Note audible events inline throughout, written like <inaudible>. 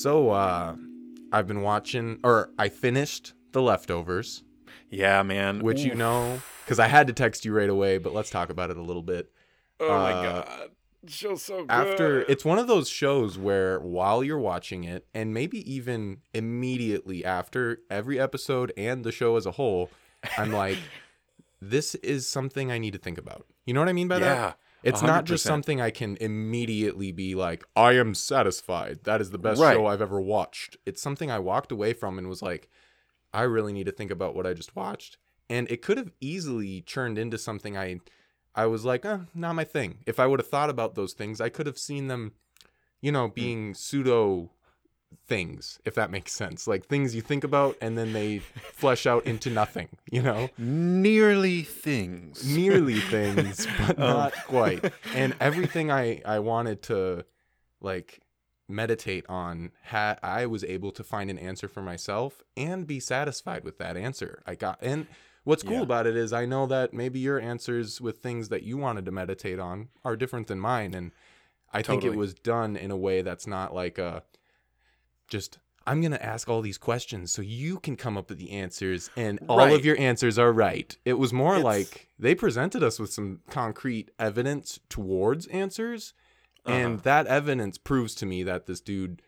So, uh, I've been watching, or I finished The Leftovers, Yeah, man. which you know, because I had to text you right away, but let's talk about it a little bit. Oh my uh, god. Show's so good. After, it's one of those shows where while you're watching it, and maybe even immediately after every episode and the show as a whole, I'm like, <laughs> this is something I need to think about. You know what I mean by that? It's not just something I can immediately be like, I am satisfied. That is the best Right. show I've ever watched. It's something I walked away from and was like, I really need to think about what I just watched. And it could have easily churned into something I I was like, eh, not my thing. If I would have thought about those things, I could have seen them, you Hmm. know, being pseudo things, if that makes sense. Like things you think about and then they flesh out into nothing, you know? nearly things. nearly things, <laughs> but Um. not quite. <laughs> And everything I I wanted to like meditate on, ha- I was able to find an answer for myself and be satisfied with that answer. I got and what's cool Yeah. about it is I know that maybe your answers with things that you wanted to meditate on are different than mine and I think it was done in a way that's not like a just I'm going to ask all these questions so you can come up with the answers and all Right. of your answers are right. It was more It's- like they presented us with some concrete evidence towards answers and Uh-huh. that evidence proves to me that this dude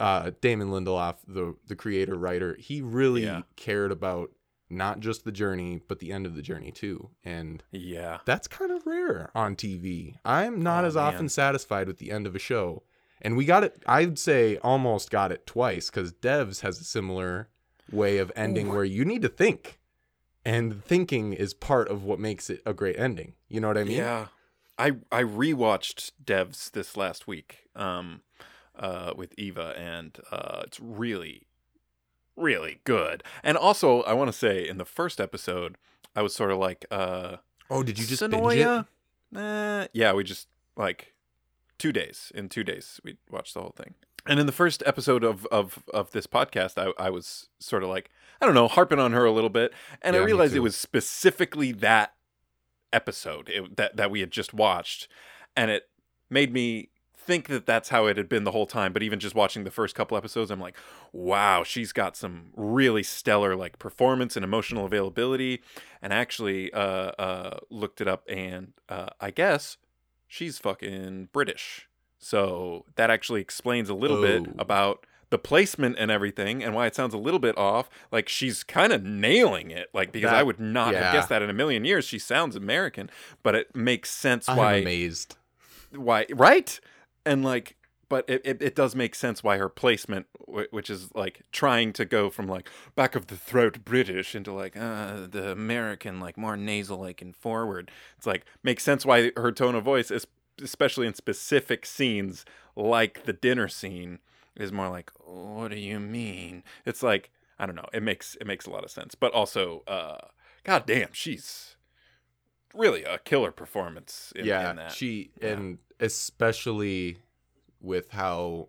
uh Damon Lindelof, the the creator writer, he really Yeah. cared about not just the journey but the end of the journey too. And Yeah. that's kind of rare on TV. I'm not Oh, as often satisfied with the end of a show. And we got it, I'd say almost got it twice because Devs has a similar way of ending Ooh. where you need to think. And thinking is part of what makes it a great ending. You know what I mean? Yeah. I I rewatched Devs this last week um uh with Eva and uh it's really really good. And also I want to say in the first episode I was sort of like uh Oh, did you just binge it? Eh, yeah, we just like two days. In two days, we watched the whole thing. And in the first episode of of of this podcast, I, I was sort of like I don't know, harping on her a little bit, and Yeah, I realized it was specifically that episode it, that that we had just watched, and it made me think that that's how it had been the whole time. But even just watching the first couple episodes i'm like wow she's got some really stellar like performance and emotional availability. And actually uh uh looked it up and uh i guess she's fucking british so that actually explains a little bit Oh. about the placement and everything and why it sounds a little bit off like she's kind of nailing it like because i would not yeah. have guessed that in a million years she sounds american but it makes sense I'm why amazed. why right and like but it, it, it does make sense why her placement which is like trying to go from like back of the throat british into like uh, the american like more nasal like and forward. It's like makes sense why her tone of voice is especially in specific scenes like the dinner scene is more like what do you mean? It's like i don't know. It makes it makes a lot of sense. But also uh god damn she's really a killer performance in, yeah, in that. she Yeah. and especially with how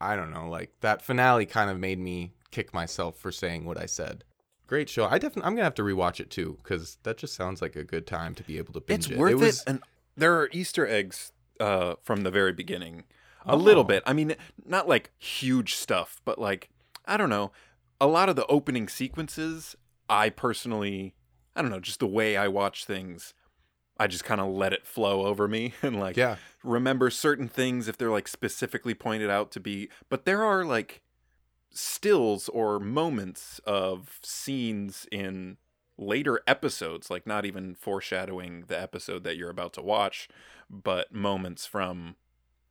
I don't know, like that finale kind of made me kick myself for saying what I said. Great show. I definitely I'm gonna have to rewatch it too because that just sounds like a good time to be able to binge it's it. worth it, was, and there are easter eggs uh from the very beginning a little Oh. bit i mean not like huge stuff but like i don't know a lot of the opening sequences i personally i don't know just the way i watch things i just kind of let it flow over me <laughs> and like Yeah, remember certain things if they're like specifically pointed out to be but there are like stills or moments of scenes in later episodes like not even foreshadowing the episode that you're about to watch but moments from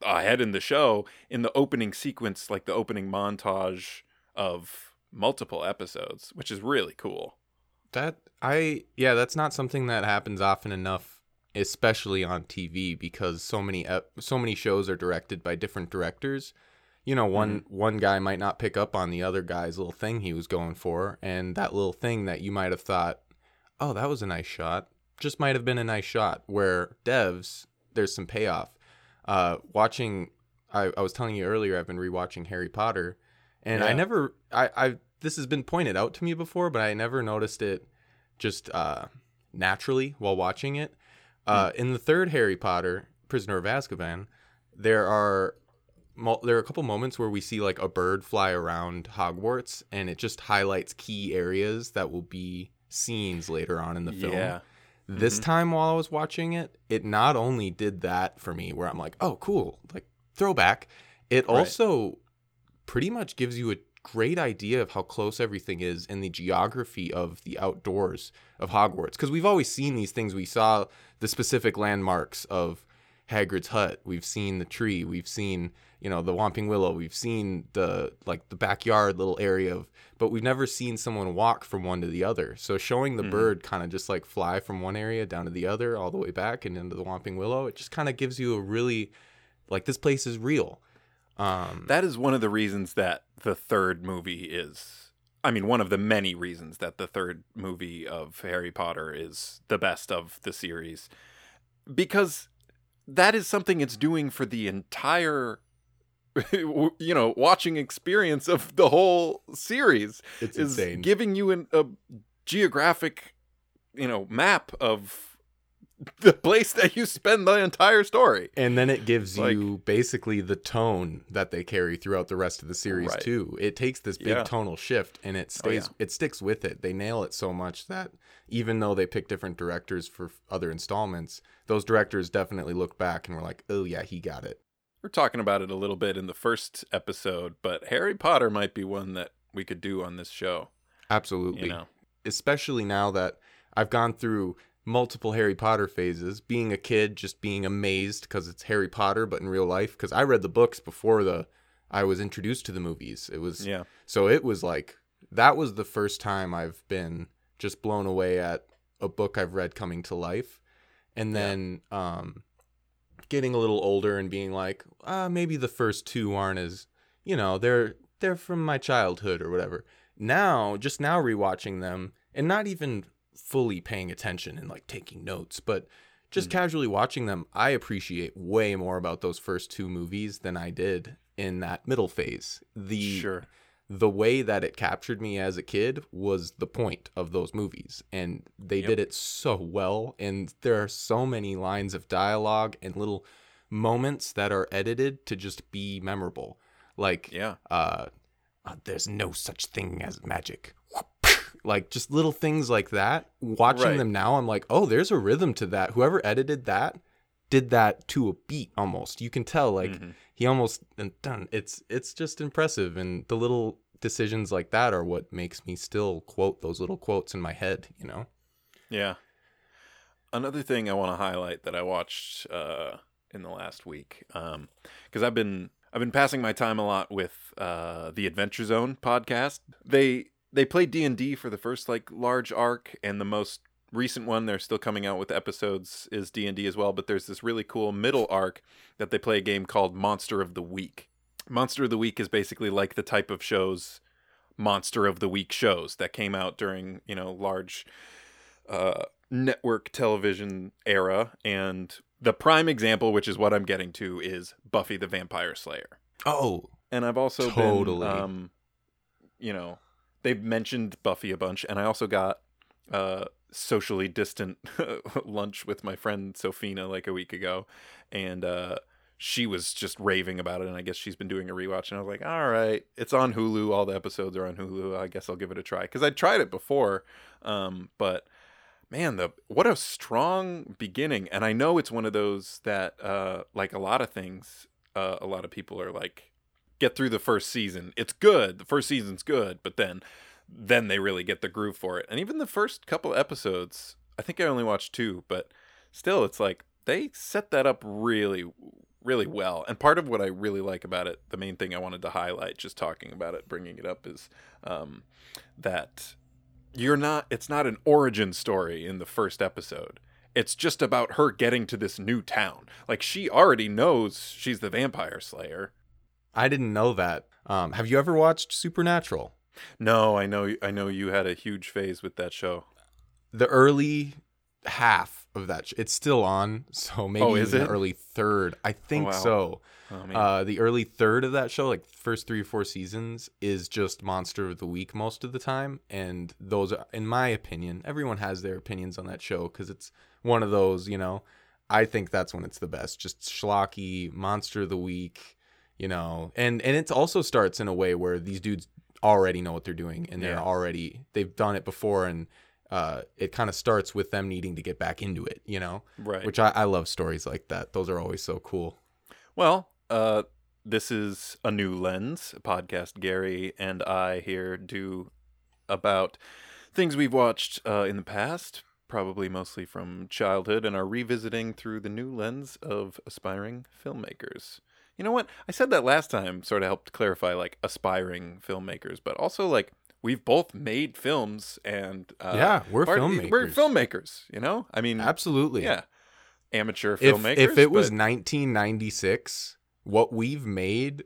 ahead in the show in the opening sequence like the opening montage of multiple episodes which is really cool that I yeah, that's not something that happens often enough, especially on TV because so many so many shows are directed by different directors. You know, one Mm-hmm. one guy might not pick up on the other guy's little thing he was going for, and that little thing that you might have thought, "Oh, that was a nice shot," just might have been a nice shot. Where devs, there's some payoff. Uh, watching, I, I was telling you earlier, I've been rewatching Harry Potter, and I never, I, I this has been pointed out to me before, but I never noticed it just uh, naturally while watching it. Uh, In the third Harry Potter, Prisoner of Azkaban, there are mul- there are a couple moments where we see like a bird fly around Hogwarts, and it just highlights key areas that will be scenes later on in the film. Yeah. This Mhm. time while I was watching it, it not only did that for me, where I'm like, oh, cool, like throwback, it Right. also pretty much gives you a great idea of how close everything is in the geography of the outdoors of Hogwarts. Because we've always seen these things. We saw the specific landmarks of Hagrid's hut. We've seen the tree. We've seen, you know, the Whomping Willow. We've seen the like the backyard little area of, but we've never seen someone walk from one to the other. So showing the Mhm. bird kind of just like fly from one area down to the other, all the way back and into the Whomping Willow, it just kind of gives you a really like this place is real. Um, That is one of the reasons that the third movie is. I mean, one of the many reasons that the third movie of Harry Potter is the best of the series. Because that is something it's doing for the entire, <laughs> you know, watching experience of the whole series. it's is insane. giving you an, a geographic, you know, map of the place that you spend the entire story. And then it gives Like- you basically the tone that they carry throughout the rest of the series Right. too. It takes this big Yeah. tonal shift and it Oh, yeah. stays it sticks with it. They nail it so much that even though they pick different directors for other installments, those directors definitely look back and were like, "Oh yeah, he got it." We're talking about it a little bit in the first episode, but Harry Potter might be one that we could do on this show. Absolutely. You know, especially now that I've gone through multiple Harry Potter phases, being a kid just being amazed cuz it's Harry Potter but in real life cuz I read the books before the I was introduced to the movies. It was yeah, So it was like that was the first time I've been just blown away at a book I've read coming to life. And Yeah. then um getting a little older and being like, uh maybe the first two aren't as, you know, they're they're from my childhood or whatever. Now, just now rewatching them and not even fully paying attention and like taking notes, but just Mhm. casually watching them, I appreciate way more about those first two movies than I did in that middle phase. The sure. the way that it captured me as a kid was the point of those movies and they Yep. did it so well and there are so many lines of dialogue and little moments that are edited to just be memorable like Yeah, uh, uh there's no such thing as magic like just little things like that watching Right. them now i'm like oh there's a rhythm to that whoever edited that did that to a beat almost you can tell like Mhm. he almost and done it's it's just impressive and the little decisions like that are what makes me still quote those little quotes in my head you know yeah. Another thing I want to highlight that I watched uh, in the last week, because I've been I've been passing my time a lot with uh, the Adventure Zone podcast. They they play D and D for the first like large arc, and the most recent one they're still coming out with episodes is D and D as well. But there's this really cool middle arc that they play a game called Monster of the Week. Monster of the Week is basically like the type of shows Monster of the Week shows that came out during you know large uh, network television era, and the prime example, which is what I'm getting to, is Buffy the Vampire Slayer. oh And I've also Totally. been, um, you know, they've mentioned Buffy a bunch, and I also got uh, socially distant <laughs> lunch with my friend Sophina like a week ago, and uh, she was just raving about it. And I guess she's been doing a rewatch, and I was like, all right, it's on Hulu. All the episodes are on Hulu. I guess I'll give it a try because I tried it before, um, but man the what a strong beginning and i know it's one of those that uh like a lot of things uh, a lot of people are like get through the first season it's good the first season's good but then then they really get the groove for it. And even the first couple episodes i think i only watched two but still it's like they set that up really really well. And part of what i really like about it the main thing i wanted to highlight just talking about it bringing it up is um, that you're not it's not an origin story in the first episode. It's just about her getting to this new town. Like she already knows she's the vampire slayer i didn't know that. Um have you ever watched supernatural? No i know i know you had a huge phase with that show. The early half of that sh- it's still on so <laughs> maybe Oh, is even the it? early third. I think wow. so. Oh uh the early third of that show like first three or four seasons is just monster of the week most of the time and those are in my opinion everyone has their opinions on that show because it's one of those you know i think that's when it's the best. Just schlocky monster of the week you know. And and it also starts in a way where these dudes already know what they're doing and they're Yeah. already they've done it before and uh, it kind of starts with them needing to get back into it, you know, Right. which I, I love stories like that. Those are always so cool. Well, uh, this is a new lens podcast. Gary and I here do about things we've watched uh, in the past, probably mostly from childhood, and are revisiting through the new lens of aspiring filmmakers. You know what? I said that last time, sort of helped clarify like aspiring filmmakers, but also like we've both made films and uh, Yeah, we're part- We're filmmakers. filmmakers. You know, I mean, Absolutely. yeah, amateur filmmakers. if it was 1996, what we've made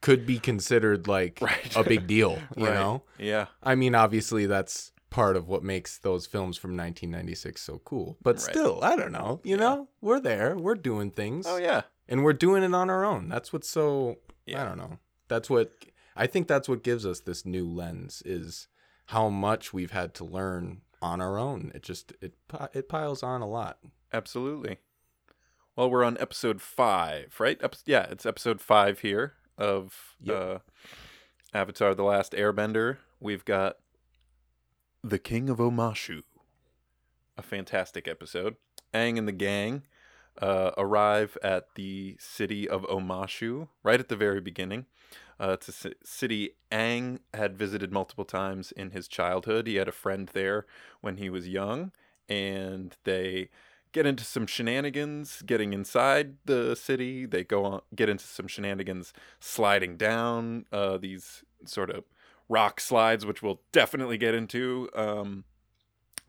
could be considered like <laughs> Right. a big deal, you Right. know? yeah. I mean, obviously that's part of what makes those films from 1996 so cool. But Right. still, I don't know, you Yeah. know? We're there. We're doing things. Oh yeah. And we're doing it on our own. That's what's so Yeah. I don't know. That's what I think that's what gives us this new lens is how much we've had to learn on our own. It just it it piles on a lot. Absolutely. Well, we're on episode five, right? Ep- yeah, it's episode five here of Yep. uh, Avatar: The Last Airbender. We've got the King of Omashu, a fantastic episode. Aang and the gang uh, arrive at the city of Omashu right at the very beginning. Uh, it's a city Aang had visited multiple times in his childhood. He had a friend there when he was young, and they get into some shenanigans getting inside the city. They go on get into some shenanigans sliding down uh, these sort of rock slides, which we'll definitely get into. Um,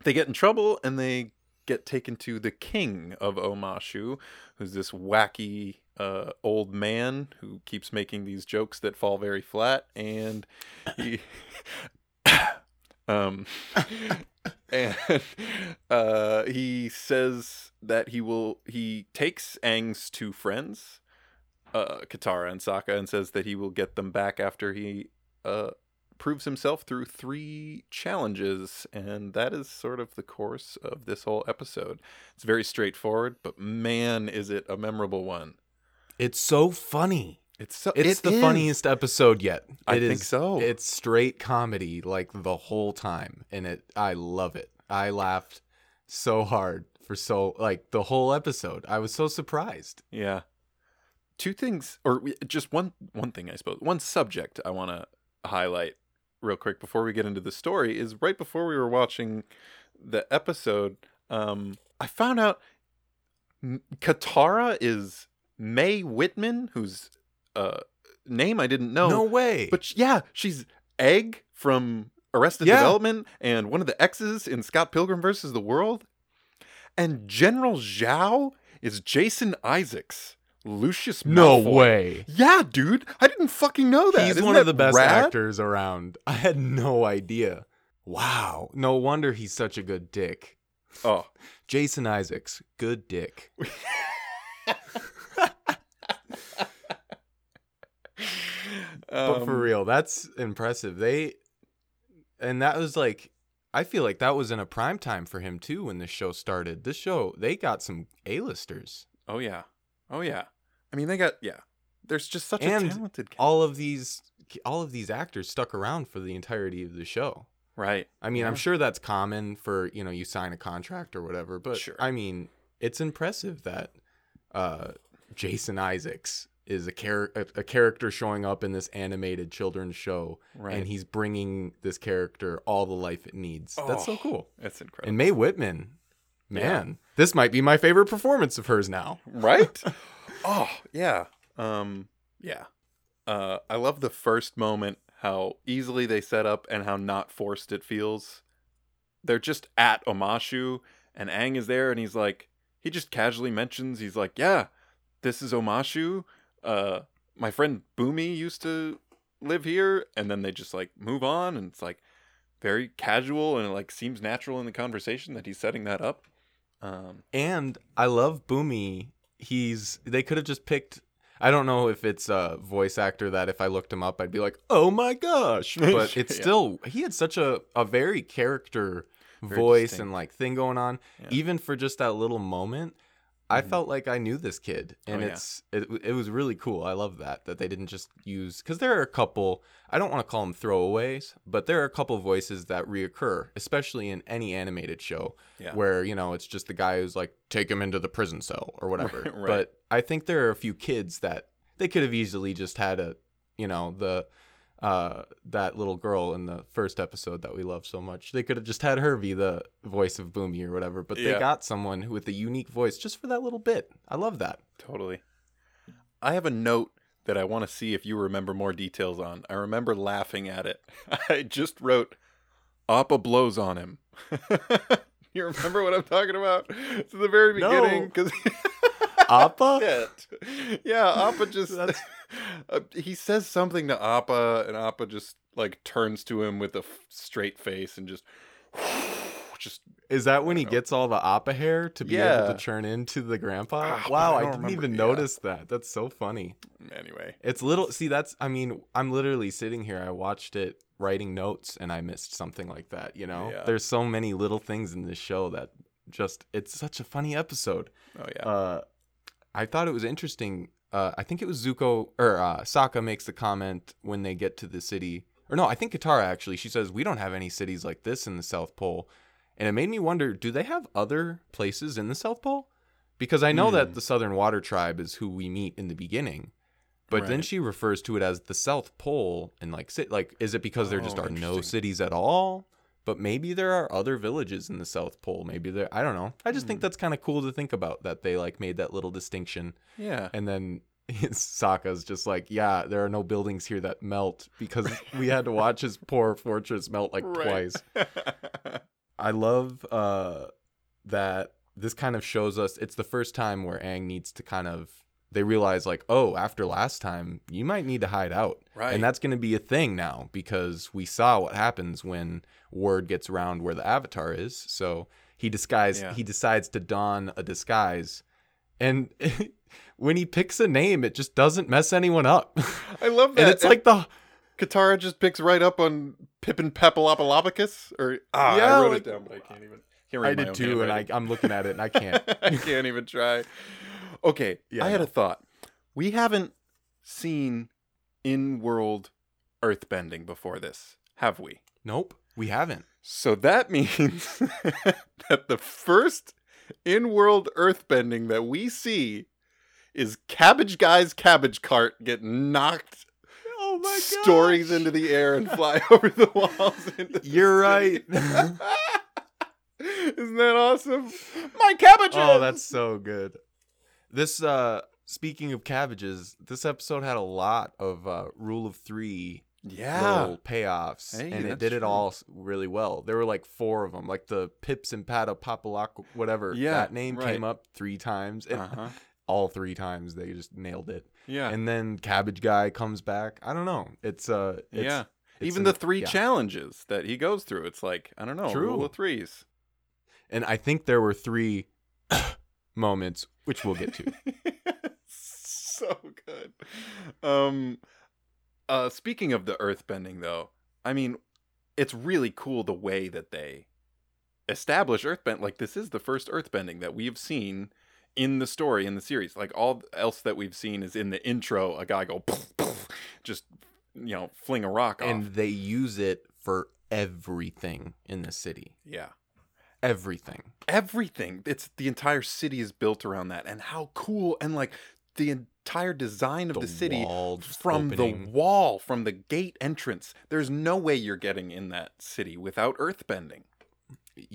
they get in trouble and they get taken to the king of Omashu, who's this wacky uh, old man who keeps making these jokes that fall very flat, and he. <coughs> um, <coughs> and uh, he says that he will. He takes Aang's two friends, uh, Katara and Sokka, and says that he will get them back after he uh, proves himself through three challenges, and that is sort of the course of this whole episode. It's very straightforward, but man, is it a memorable one! It's so funny. It's so It's it the is. funniest episode yet. I It think is- so. It's straight comedy like the whole time, and it. I love it. I laughed so hard for so like the whole episode. I was so surprised. Yeah. Two things, or just one one thing, I suppose. One subject I want to highlight real quick before we get into the story is right before we were watching the episode. Um, I found out Katara is May Whitman, whose uh, name I didn't know. no way. But sh- yeah, she's Egg from Arrested Yeah. Development and one of the X's in Scott Pilgrim versus the World. And General Zhao is Jason Isaacs, Lucius no way. Yeah, dude. I didn't fucking know that. He's Isn't one of the best rad? actors around. <laughs> I had no idea. Wow. No wonder he's such a good dick. Oh, Jason Isaacs, good dick. <laughs> But for Um, real, that's impressive. They and that was like I feel like that was in a prime time for him too when this show started. This show, they got some A-listers. Oh yeah. Oh yeah. I mean, they got yeah. There's just such And a talented cast. All of these all of these actors stuck around for the entirety of the show. right. I mean, I'm sure that's common for, you know, you sign a contract or whatever, but Sure. I mean, it's impressive that uh Jason Isaacs is a, char- a, character showing up in this animated children's show Right. and he's bringing this character all the life it needs. That's so Oh, cool. That's incredible. And May Whitman, man, this might be my favorite performance of hers now. right? <laughs> Oh yeah. Um yeah. uh i love the first moment how easily they set up and how not forced it feels. They're just at omashu and Aang is there and he's like he just casually mentions he's like yeah this is omashu. Uh my friend Bumi used to live here and then they just like move on and it's like very casual and it like seems natural in the conversation that he's setting that up um And I love Bumi. He's they could have just picked I don't know if it's a voice actor that if I looked him up I'd be like, "Oh my gosh." <laughs> But it's Yeah. still he had such a a very character Very voice distinct. and like thing going on Yeah. even for just that little moment. I Mhm. felt like I knew this kid, and Oh, yeah. it's it, it was really cool. I love that that they didn't just use because there are a couple. I don't want to call them throwaways, but there are a couple voices that reoccur, especially in any animated show Yeah. where you know it's just the guy who's like take him into the prison cell or whatever. Right. But I think there are a few kids that they could have easily just had a you know the uh that little girl in the first episode that we love so much they could have just had her be the voice of Bumi or whatever but Yeah. they got someone with a unique voice just for that little bit i love that Totally. I have a note that I want to see if you remember more details on. I remember laughing at it. <laughs> I just wrote, Appa blows on him. <laughs> you remember what I'm talking about? It's the very beginning. Cause <laughs> appa <laughs> Shit. Yeah, Appa just That's- <laughs> uh, he says something to Appa, and Appa just like turns to him with a f- straight face and just <sighs> just is that when he know. gets all the appa hair to be able to turn into the grandpa Ah, wow I i, didn't remember- even yeah. notice that that's so funny anyway. It's little. See, that's. I mean, I'm literally sitting here. I watched it writing notes, and I missed something like that. You know, Yeah. there's so many little things in this show that just. It's such a funny episode. Oh yeah. Uh, I thought it was interesting. Uh, I think it was Zuko or uh, Sokka makes the comment when they get to the city, or no, I think Katara actually. She says we don't have any cities like this in the South Pole, and it made me wonder: do they have other places in the South Pole? Because I know Hmm. that the Southern Water Tribe is who we meet in the beginning, but then she refers to it as the South Pole, and like, sit like, is it because there just Oh, are no cities at all? But maybe there are other villages in the South Pole. Maybe there. I don't know. I just think Hmm. that's kind of cool to think about that they like made that little distinction. yeah. And then <laughs> Sokka's just like, yeah, there are no buildings here that melt because we had to watch his <laughs> poor fortress melt like Right. twice. <laughs> I love uh, that this kind of shows us it's the first time where Aang needs to kind of they realize like, oh, after last time, you might need to hide out. Right. And that's going to be a thing now because we saw what happens when word gets around where the avatar is. So he disguise Yeah. he decides to don a disguise and <laughs> when he picks a name it just doesn't mess anyone up. I love <laughs> that. and it's like the Katara just picks right up on Pippin Papalopolopicus, or ah, Yeah, I wrote like- it down, but I can't even. Can't I did too and I. I'm looking at it and I <laughs> can't. I can't even try. Okay, Yeah, I had a thought. We haven't seen in-world earthbending before this, have we? nope, we haven't. So that <laughs> means that the first in-world earthbending that we see is Cabbage Guy's cabbage cart get knocked Oh my stories into the air and fly <laughs> over the walls. Into You're right. <laughs> Isn't that awesome? My cabbages. Oh, that's so good. This uh speaking of cabbages, this episode had a lot of uh rule of 3 yeah. little payoffs Hey, and it did it all really well. There were like four of them, like the Pips and Pata Papalak whatever Yeah, that name right. came up 3 times and Uh-huh. <laughs> all 3 times they just nailed it. Yeah. And then Cabbage Guy comes back. I don't know. It's uh it's, yeah. it's Even an- the three yeah. challenges that he goes through, it's like I don't know, True. rule of threes. And I think there were 3 moments which we'll get to. <laughs> so good. Um uh speaking of the earthbending though, I mean it's really cool the way that they establish earthbend like this is the first earthbending that we've seen in the story in the series. Like all else that we've seen is in the intro a guy go just you know, fling a rock off. and they use it for everything in the city. yeah. Everything. everything it's the entire city is built around that and how cool and like the entire design of the, city wall from opening. the wall from the gate entrance there's no way you're getting in that city without earthbending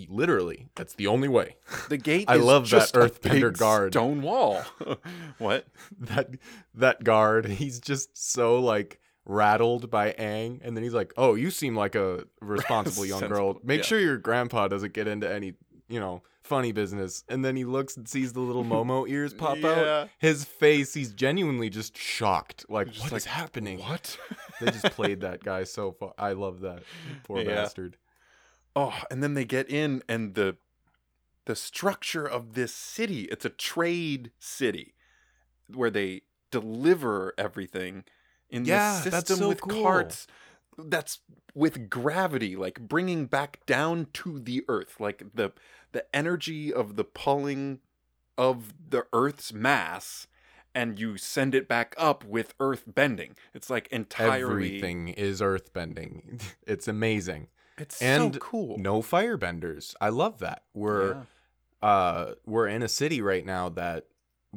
literally that's the only way the gate <laughs> I love that earthbender guard. stone wall <laughs> what <laughs> that that guard he's just so like rattled by Aang and then he's like oh you seem like a responsible <laughs> young girl. Make yeah. sure your grandpa doesn't get into any you know funny business. And then he looks and sees the little momo <laughs> ears pop out. His face he's genuinely just shocked. Like Just what is like, happening? What? <laughs> They just played that guy so far i love that poor Yeah. bastard. Oh and then they get in and the the structure of this city it's a trade city where they deliver everything in Yeah, this that's system so with cool. carts that's with gravity like bringing back down to the earth like the the energy of the pulling of the Earth's mass and you send it back up with Earth bending. It's like entirely Everything is earth bending. <laughs> It's amazing. It's and so cool. No firebenders. I love that. We're uh we're in a city right now that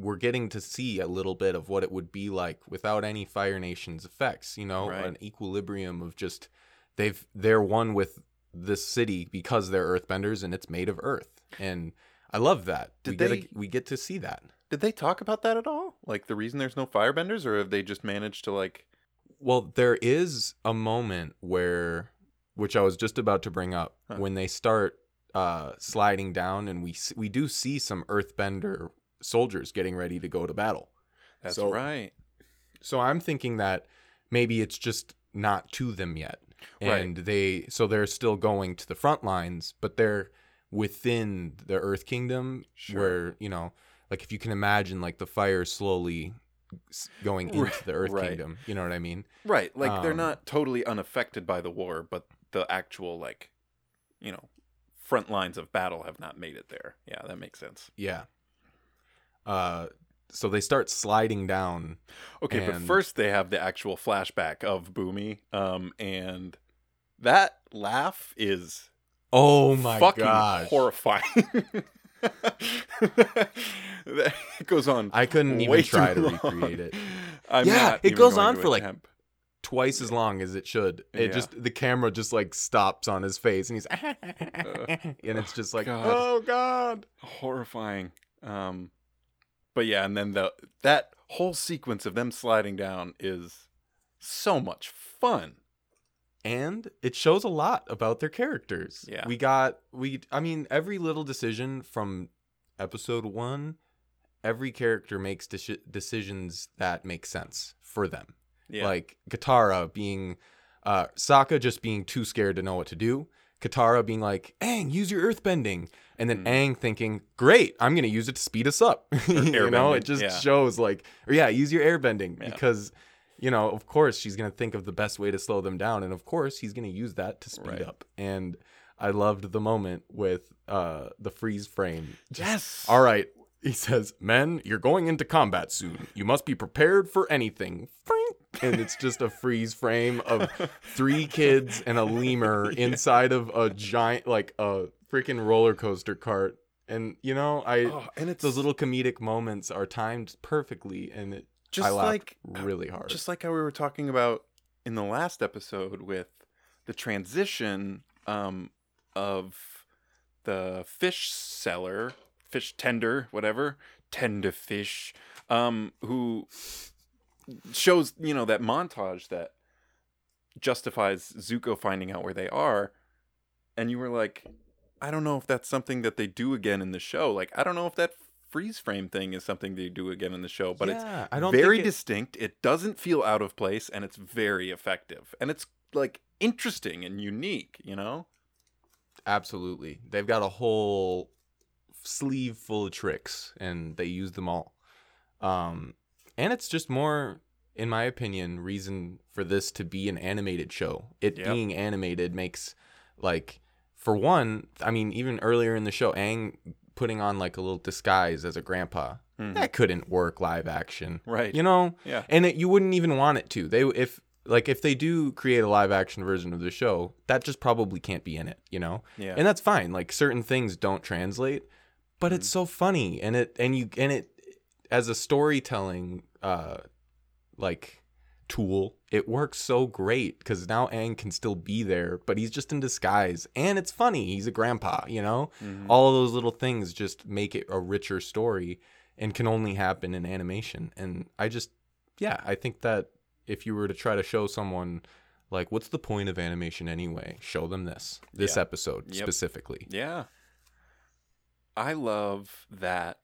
we're getting to see a little bit of what it would be like without any Fire Nation's effects, you know, Right. an equilibrium of just they've they're one with this city because they're earthbenders and it's made of earth. And I love that. Did we get they- a, we get to see that. Did they talk about that at all? Like the reason there's no firebenders, or have they just managed to like? Well, there is a moment where, which I was just about to bring up, Huh. when they start uh, sliding down, and we we do see some Earthbender soldiers getting ready to go to battle. That's So- right. So I'm thinking that maybe it's just not to them yet, Right. and they so they're still going to the front lines, but they're within the Earth Kingdom, Sure. where you know, like if you can imagine, like the fire slowly going into Right, the Earth right. Kingdom. You know what I mean? Right. Like they're Um, not totally unaffected by the war, but the actual like, you know, front lines of battle have not made it there. Yeah, that makes sense. Yeah. Uh, so they start sliding down. Okay, but first they have the actual flashback of Bumi, um, and that laugh is Oh my fucking gosh! horrifying. <laughs> that it goes on. I couldn't even try to long. recreate it. I'm Yeah, it goes on for, like, attempt. Twice as long as it should. It Yeah. just the camera just like stops on his face and he's <laughs> and it's just like God. oh god. horrifying. Um, but yeah, and then the that whole sequence of them sliding down is so much fun. and it shows a lot about their characters. Yeah. We got we I mean every little decision from episode 1 every character makes deci- decisions that make sense for them. Yeah, Like Katara being uh Sokka just being too scared to know what to do. Katara being like, Aang, use your earthbending." And then Mm. Aang thinking, "Great, I'm going to use it to speed us up." <laughs> you know, it just yeah. shows like or yeah, use your airbending Yeah. because you know, of course she's going to think of the best way to slow them down and of course he's going to use that to speed Right. up. And I loved the moment with uh the freeze frame. Just, yes. All right, he says, "Men, you're going into combat soon. You must be prepared for anything." And it's just a freeze frame of three kids and a lemur <laughs> inside of a giant, like a freaking roller coaster cart. And you know, I Oh, and it's those little comedic moments are timed perfectly, and it just I like really hard. just like how we were talking about in the last episode with the transition um, of the fish seller, fish tender, whatever, tender fish, um, who shows you know that montage that justifies Zuko finding out where they are, and you were like, I don't know if that's something that they do again in the show. Like, I don't know if that freeze frame thing is something they do again in the show, but it's yeah, I don't very it- distinct. It doesn't feel out of place, and it's very effective, and it's like interesting and unique. You know? Absolutely. They've got a whole sleeve full of tricks and they use them all. Um and it's just more in my opinion reason for this to be an animated show. It Yep. being animated makes like for one, I mean even earlier in the show Aang putting on like a little disguise as a grandpa. Mhm. That couldn't work live action. Right. You know? Yeah. and it, you wouldn't even want it to. They if like if they do create a live action version of the show, that just probably can't be in it, you know? Yeah. And that's fine. Like certain things don't translate, but it's so funny and it and you and it as a storytelling uh like tool, it works so great cuz now Aang can still be there, but he's just in disguise and it's funny. He's a grandpa, you know? Mhm. All of those little things just make it a richer story and can only happen in animation. And I just yeah, I think that if you were to try to show someone like what's the point of animation anyway? Show them this. This Yeah. episode Yep. specifically. Yeah. I love that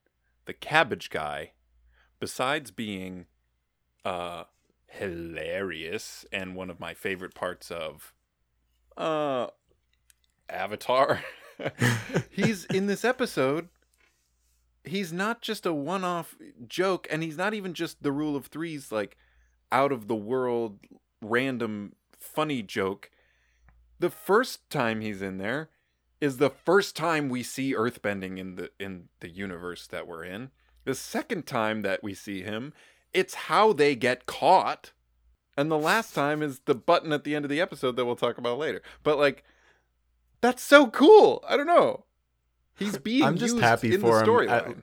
the cabbage guy, besides being uh hilarious and one of my favorite parts of uh Avatar, <laughs> he's in this episode. He's not just a one-off joke and he's not even just the rule of 3's like out of the world random funny joke. The first time he's in there, is the first time we see earthbending in the in the universe that we're in. The second time that we see him, it's how they get caught. And the last time is the button at the end of the episode that we'll talk about later. But like that's so cool. I don't know. He's being I'm just happy in for the him. I-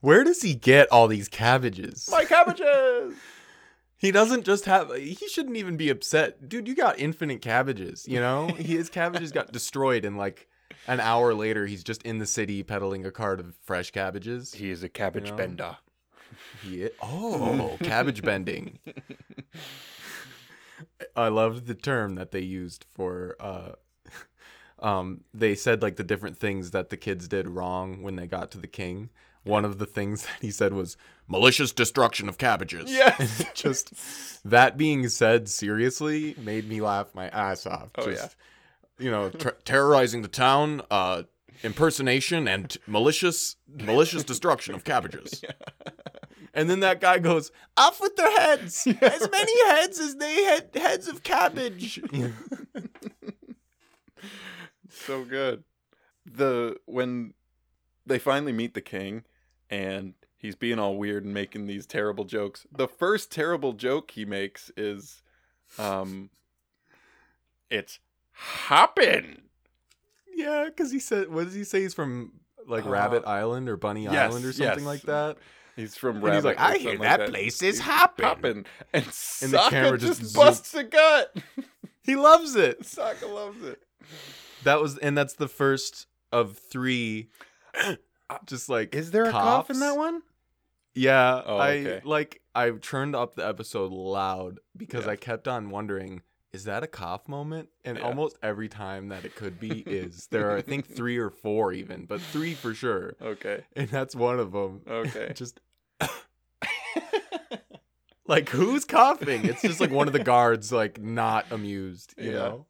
Where does he get all these cabbages? My cabbages. <laughs> He doesn't just have. He shouldn't even be upset, dude. You got infinite cabbages. You know, his cabbages got <laughs> destroyed, and like an hour later, he's just in the city peddling a cart of fresh cabbages. He is a cabbage know? bender. He, oh, <laughs> cabbage bending. I loved the term that they used for. uh <laughs> um, they said like the different things that the kids did wrong when they got to the king. One of the things that he said was malicious destruction of cabbages. Yes. <laughs> It just that being said seriously made me laugh my ass off. Oh, just, You know, ter- terrorizing the town, uh, impersonation, and malicious malicious destruction of cabbages. <laughs> And then that guy goes, "Off with their heads! As many heads as they had heads of cabbage." <laughs> so good. The when they finally meet the king and he's being all weird and making these terrible jokes. The first terrible joke he makes is um it's hopping. Yeah, because he said, "What does he say? He's from like Uh, Rabbit Island or Bunny yes, Island or something yes. like that." He's from And Rabbit. he's like, "I hear that like place is hopping." hopping. And, And the camera just, just busts a gut. <laughs> He loves it. Sokka loves it. That was, and that's the first of three. <coughs> Just like Is there a cough in that one? Yeah, Oh, I like I turned up the episode loud because Yeah. I kept on wondering, is that a cough moment? And Yeah. almost every time that it could be <laughs> is. There are I think 3 or 4 even, but 3 for sure. Okay. And that's one of them. Okay. <laughs> Just <laughs> like who's coughing? It's just like one of the guards like not amused, you Yeah. know.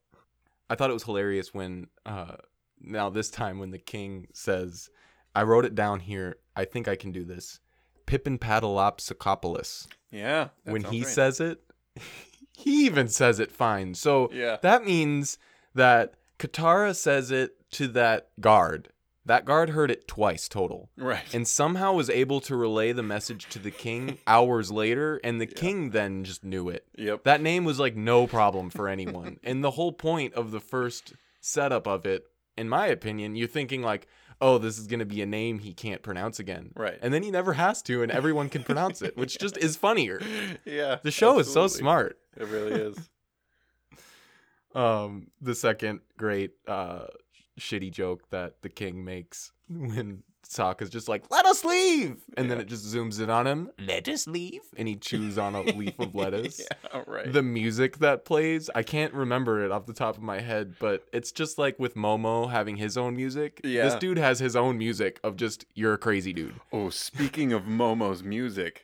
I thought it was hilarious when uh now this time when the king says I wrote it down here. I think I can do this. Pippin Paddleopsicopolis. yeah. When he says it, he even says it fine. So Yeah. that means that Katara says it to that guard. That guard heard it twice total Right. and somehow was able to relay the message to the king <laughs> hours later and the king then just knew it yep. that name was like no problem for anyone <laughs> and the whole point of the first setup of it in my opinion you're thinking like oh this is going to be a name he can't pronounce again Right. and then he never has to and everyone can pronounce it which just is funnier <laughs> yeah. the show is so smart It really is. <laughs> um the second great uh shitty joke that the king makes <laughs> when Sokka's just like, let us leave! And then it just zooms in on him, let us leave? And he chews on a leaf of <laughs> lettuce. yeah. Right. The music that plays, I can't remember it off the top of my head, but it's just like with Momo having his own music. This dude has his own music of just, you're a crazy dude. oh, speaking of Momo's music,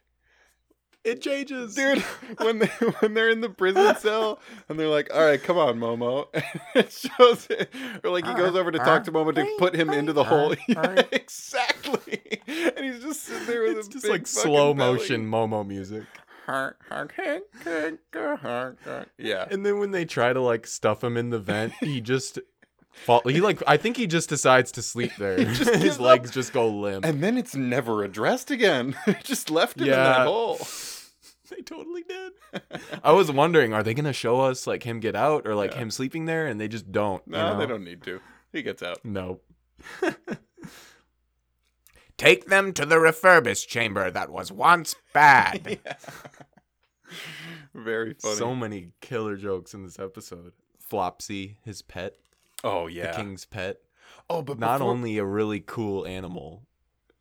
It changes. dude, <laughs> when they when they're in the prison cell and they're like, "All right, come on, Momo," <laughs> it shows it, or like he goes over to talk to Momo to put him into the hole. <laughs> Yeah, exactly. And he's just sitting there with a It's just like slow belly. motion Momo music. Yeah. And then when they try to like stuff him in the vent, he just fall. He like I think he just decides to sleep there. His up. legs just go limp. And then it's never addressed again. just left him in that hole. <laughs> they totally did. <laughs> I was wondering, are they gonna show us like him get out or like Yeah. him sleeping there? And they just don't. you No, they don't need to. He gets out. No. <laughs> Take them to the refurbished chamber that was once bad. Very funny. So many killer jokes in this episode. Flopsy, his pet, oh yeah. the king's pet. oh, but Not before- only a really cool animal,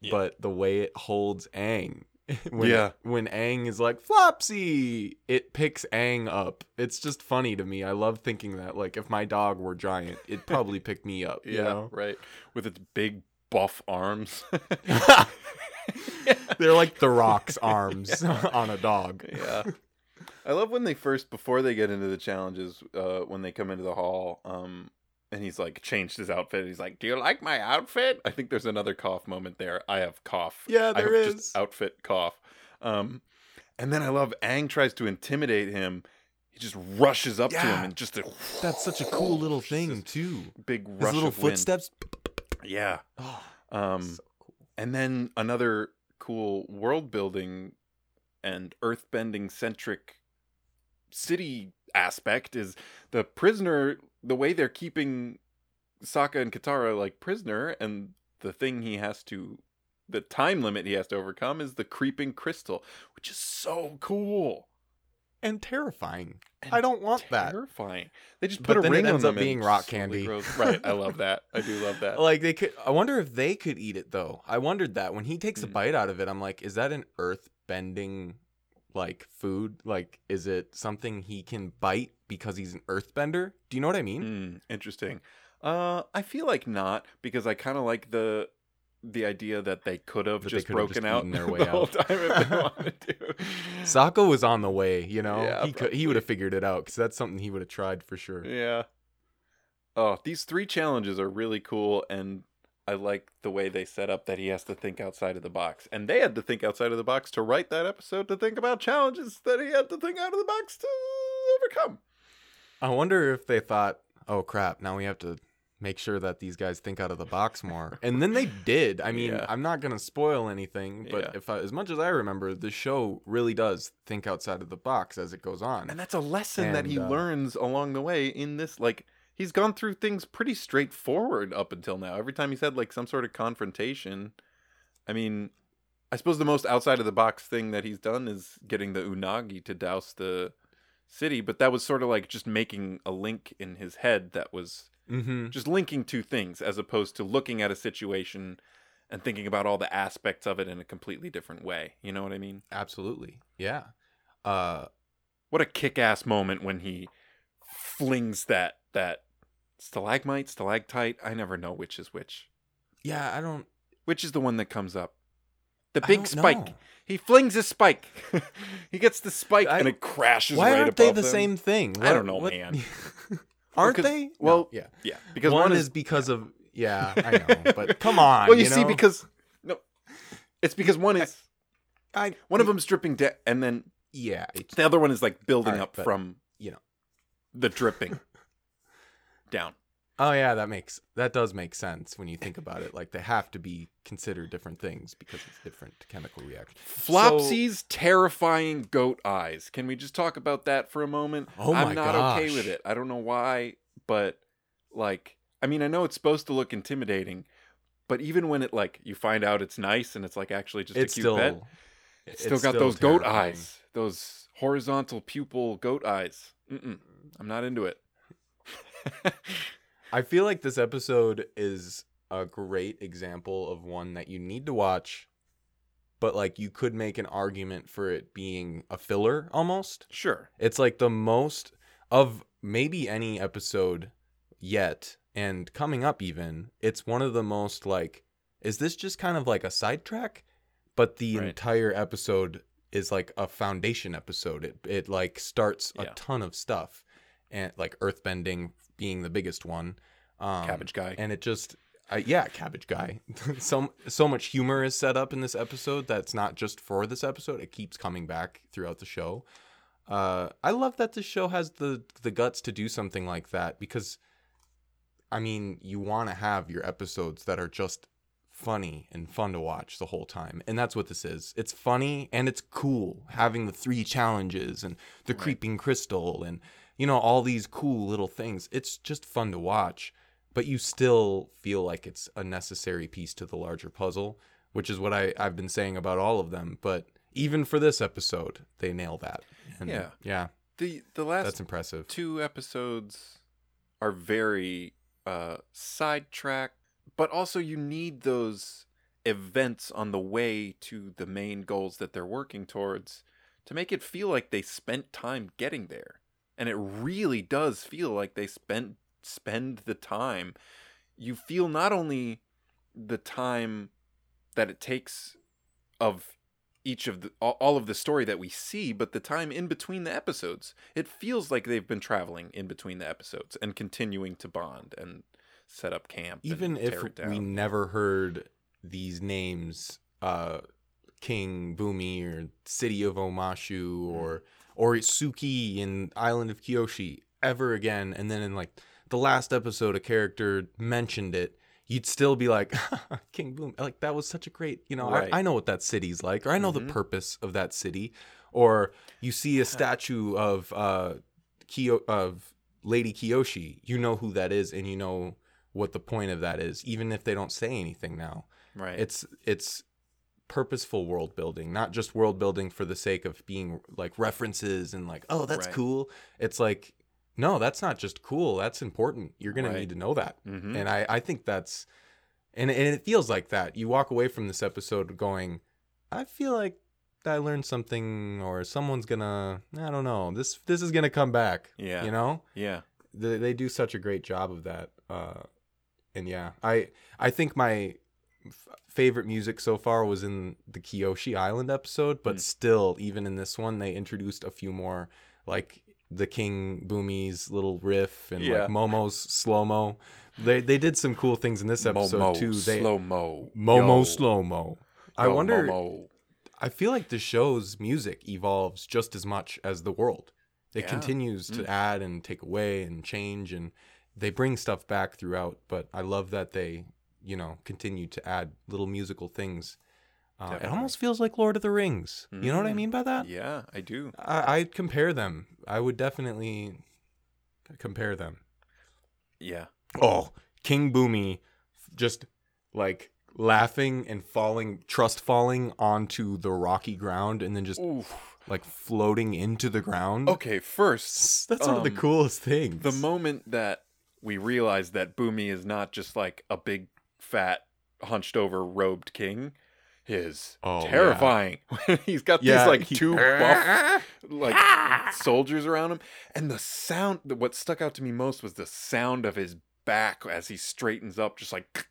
Yeah. but the way it holds Aang. <laughs> when, Yeah. When Aang is like, Flopsy, it picks Aang up. It's just funny to me. I love thinking that. Like, if my dog were giant, it'd probably <laughs> pick me up. yeah, You know? right. With its big buff arms. <laughs> They're like the rock's arms on a dog. yeah. I love when they first before they get into the challenges, uh, when they come into the hall, um, and he's like changed his outfit. He's like, "Do you like my outfit?" I think there's another cough moment there. I have cough. Yeah, there is. outfit cough. Um, and then I love Aang tries to intimidate him he just rushes up to him and just a That's such a cool little <sighs> thing too. big His little of wind. footsteps. Yeah. <gasps> Oh, Um, so cool. and then another cool world building and earth bending centric city aspect is the prisoner the way they're keeping Sokka and Katara like prisoner and the thing he has to the time limit he has to overcome is the creeping crystal which is so cool and terrifying. and I don't want that. terrifying they just But put a then it ring ends on up them and being rock candy. <laughs> right i love that i do love that Like they could. I wonder if they could eat it though. I wondered that when he takes a Mm. bite out of it, I'm like, is that an earth bending like food? Like, is it something he can bite because he's an earthbender? Do you know what I mean? Mm, interesting. Uh, I feel like not because I kind of like the the idea that they could have just have broken just out <laughs> their the way whole out. time if they <laughs> wanted to. Sokka was on the way. You know, Yeah, he could. He would have figured it out because that's something he would have tried for sure. Yeah. Oh, these three challenges are really cool, and I like the way they set up that he has to think outside of the box. And they had to think outside of the box to write that episode to think about challenges that he had to think out of the box to overcome. I wonder if they thought, "Oh crap! Now we have to make sure that these guys think out of the box more." And then they did. I mean, Yeah. I'm not gonna spoil anything, but Yeah. if I, as much as I remember, the show really does think outside of the box as it goes on. And that's a lesson that he uh, learns along the way in this. Like, he's gone through things pretty straightforward up until now. Every time he's had, like, some sort of confrontation. I mean, I suppose the most outside of the box thing that he's done is getting the Unagi to douse the city, but that was sort of like just making a link in his head that was mm-hmm. just linking two things as opposed to looking at a situation and thinking about all the aspects of it in a completely different way. You know what I mean? Absolutely, yeah. Uh, What a kick-ass moment when he flings that that stalagmite, stalactite. I never know which is which. yeah. I don't. Which is the one that comes up? The big spike. know. He flings a spike. <laughs> he gets the spike I- and it crashes Why right aren't they the him. same thing? I don't know, man. <laughs> aren't 'cause- they? No, well, yeah. Yeah, because one, one, is, because of yeah. I know, but <laughs> come on. well, you, see, know? because no, it's because one is I one of them's dripping down, and then yeah. It's, the other one is like building Alright, up but, from you know. the dripping down. Oh yeah, that makes that does make sense when you think about it. Like they have to be considered different things because it's different chemical reaction. Flopsy's terrifying goat eyes. Can we just talk about that for a moment? Oh I'm my not okay with it. I don't know why, but like, I mean, I know it's supposed to look intimidating, but even when it like you find out it's nice and it's like actually just it's a cute still pet, it's still it's got those goat eyes, those horizontal pupil goat eyes. Mm-mm, I'm not into it. <laughs> I feel like this episode is a great example of one that you need to watch, but like you could make an argument for it being a filler almost. sure. It's like the most of maybe any episode yet, and coming up even, it's one of the most like, is this just kind of like a sidetrack? But the Right. entire episode is like a foundation episode. It it like starts a Yeah. ton of stuff, and like earthbending being the biggest one. Um, Cabbage guy. and it just I, yeah cabbage guy <laughs> so so much humor is set up in this episode that's not just for this episode it keeps coming back throughout the show uh i love that the show has the the guts to do something like that because i mean you want to have your episodes that are just funny and fun to watch the whole time and that's what this is it's funny and it's cool having the three challenges and the Right. creeping crystal and you know all these cool little things it's just fun to watch but you still feel like it's a necessary piece to the larger puzzle, which is what I, I've been saying about all of them. But even for this episode, they nail that. And Yeah. Yeah. the the last That's impressive. two episodes are very uh sidetrack but also you need those events on the way to the main goals that they're working towards to make it feel like they spent time getting there and it really does feel like they spent spend the time you feel not only the time that it takes of each of the all of the story that we see but the time in between the episodes it feels like they've been traveling in between the episodes and continuing to bond and set up camp Even if tear it down. we never heard these names, uh, King Bumi or City of Omashu Mm. or or Suki in Island of Kyoshi ever again, and then in like the last episode, a character mentioned it, you'd still be like, <laughs> King Boom. Like that was such a great, you know, Right. I, I know what that city's like, or I know Mhm. the purpose of that city, or you see a statue of uh, Kyo of Lady Kyoshi, you know who that is, and you know what the point of that is, even if they don't say anything now. Right. It's it's purposeful world building, not just world building for the sake of being like references and like, oh, that's Right. cool. It's like, no, that's not just cool. That's important. You're gonna need to know that. Mhm. And I I think that's and and it feels like that. You walk away from this episode going, I feel like I learned something, or someone's gonna, I don't know, this this is gonna come back. Yeah. you know yeah. they, they do such a great job of that uh and yeah i i think my f- favorite music so far was in the Kyoshi island episode but Mm. still even in this one they introduced a few more like the king Bumi's little riff and Yeah. like momo's slow mo they they did some cool things in this episode Momo, too they slow mo. momo slow mo i wonder Momo. I feel like the show's music evolves just as much as the world. It Yeah. continues to Mm. add and take away and change, and they bring stuff back throughout. But I love that they, you know, continue to add little musical things. Uh, it almost feels like Lord of the Rings. You know what I Mm. mean by that? Yeah, I do. I, I'd compare them. I would definitely compare them. Yeah. Oh, King Bumi, just like laughing and falling, trust falling onto the rocky ground, and then just Oof. like floating into the ground. Okay, first, That's one of the um, coolest things. the moment that we realize that Bumi is not just like a big, fat, hunched over, robed king is Oh, yeah. terrifying. <laughs> He's got Yeah, these like he- two <laughs> buff like <laughs> soldiers around him, and the sound. What stuck out to me most was the sound of his back as he straightens up, just like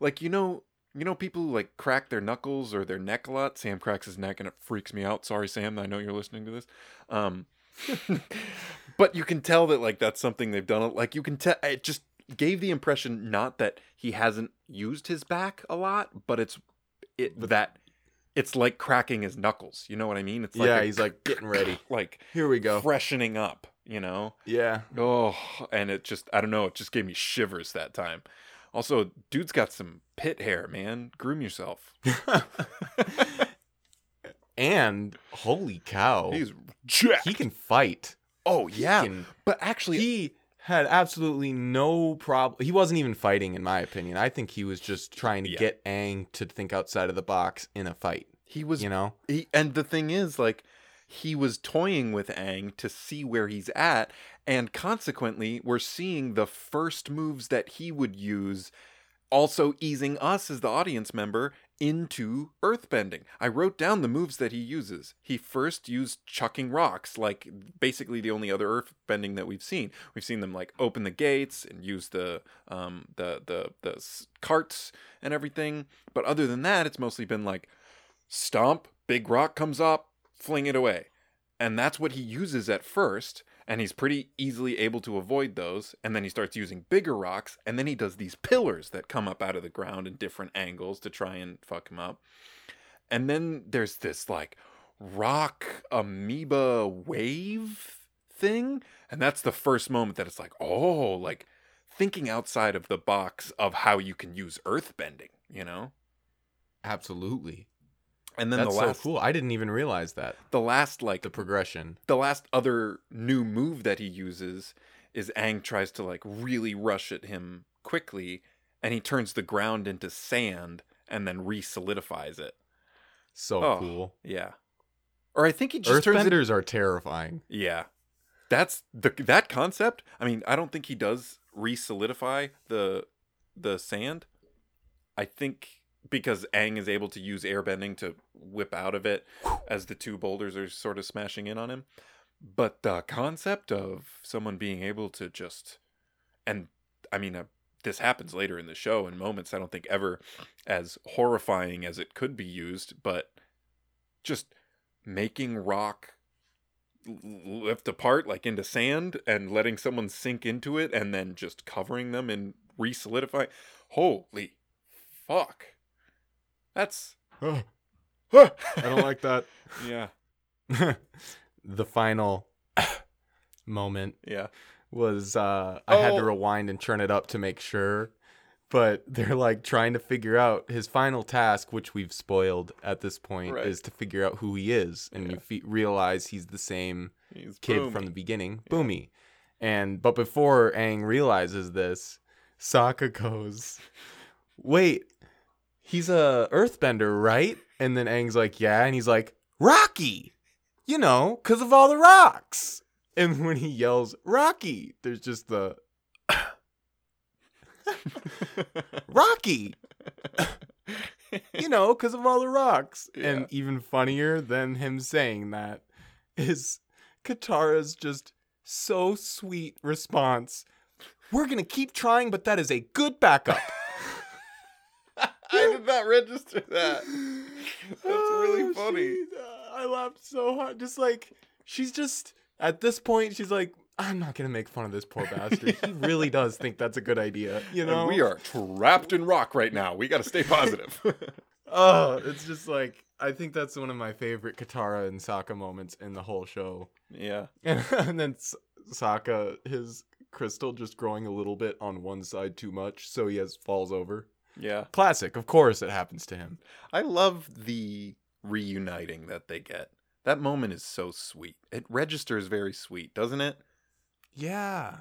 like you know. You know, people who, like crack their knuckles or their neck a lot. Sam cracks his neck and it freaks me out. Sorry, Sam. I know you're listening to this. Um, but you can tell that like that's something they've done. Like you can tell it just gave the impression not that he hasn't used his back a lot, but it's it that it's like cracking his knuckles. You know what I mean? It's like yeah, a- he's like getting ready. <laughs> like Here we go. freshening up. You know? Yeah. Oh, and it just I don't know. It just gave me shivers that time. Also, dude's got some pit hair, man. Groom yourself. <laughs> and holy cow, He's jacked. he can fight. oh yeah, can- but actually, he had absolutely no problem. He wasn't even fighting, in my opinion. I think he was just trying to Yeah. get Aang to think outside of the box in a fight. he was You know? He, and the thing is, like, he was toying with Aang to see where he's at, and consequently, we're seeing the first moves that he would use, also easing us as the audience member into earthbending. I wrote down the moves that he uses. He first used chucking rocks, like basically the only other earthbending that we've seen. We've seen them like open the gates and use the um the the the carts and everything, but other than that, it's mostly been like stomp, big rock comes up, fling it away. And that's what he uses at first, and he's pretty easily able to avoid those. And then he starts using bigger rocks, and then he does these pillars that come up out of the ground in different angles to try and fuck him up. And then there's this like rock amoeba wave thing, and that's the first moment that it's like, oh, like thinking outside of the box of how you can use earthbending, you know? Absolutely. And then That's the last so cool. I didn't even realize that. the last like The progression. the last other new move that he uses is Aang tries to like really rush at him quickly and he turns the ground into sand and then re-solidifies it. So Oh. cool. Yeah. Or I think he just turns it Earthbenders are terrifying. Yeah. That's the that concept. I mean, I don't think he does re-solidify the the sand. I think because Aang is able to use airbending to whip out of it as the two boulders are sort of smashing in on him. But the concept of someone being able to just and I mean uh, this happens later in the show in moments I don't think ever as horrifying as it could be used, but just making rock lift apart like into sand and letting someone sink into it and then just covering them and re-solidifying. Holy fuck. That's I don't like that. <laughs> yeah. <laughs> the final <coughs> moment Yeah. was uh I had to Oh. rewind and turn it up to make sure. But they're like trying to figure out his final task, which we've spoiled at this point, Right. is to figure out who he is, and you fe- realize he's the same He's kid from the beginning, Bumi. And but before Aang realizes this, Sokka goes, "Wait, he's a Earthbender, right?" And then Aang's like, "Yeah," and he's like, "Rocky, you know, cause of all the rocks." And when he yells Rocky, there's just the <laughs> Rocky, you know, because of all the rocks. Yeah. And even funnier than him saying that is Katara's just so sweet response. We're going to keep trying, but that is a good backup. <laughs> I did not register that. <laughs> That's really Oh, funny. she- uh, I laughed so hard. Just like, she's just, at this point, she's like, I'm not going to make fun of this poor bastard. He really <laughs> does think that's a good idea. You know? And we are trapped in rock right now. We got to stay positive. Oh, it's just like I think that's one of my favorite Katara and Sokka moments in the whole show. yeah. And, and then Sokka, his crystal just growing a little bit on one side too much, so he has falls over. Yeah. Classic, of course, it happens to him. I love the reuniting that they get. That moment is so sweet. It registers very sweet, doesn't it? Yeah,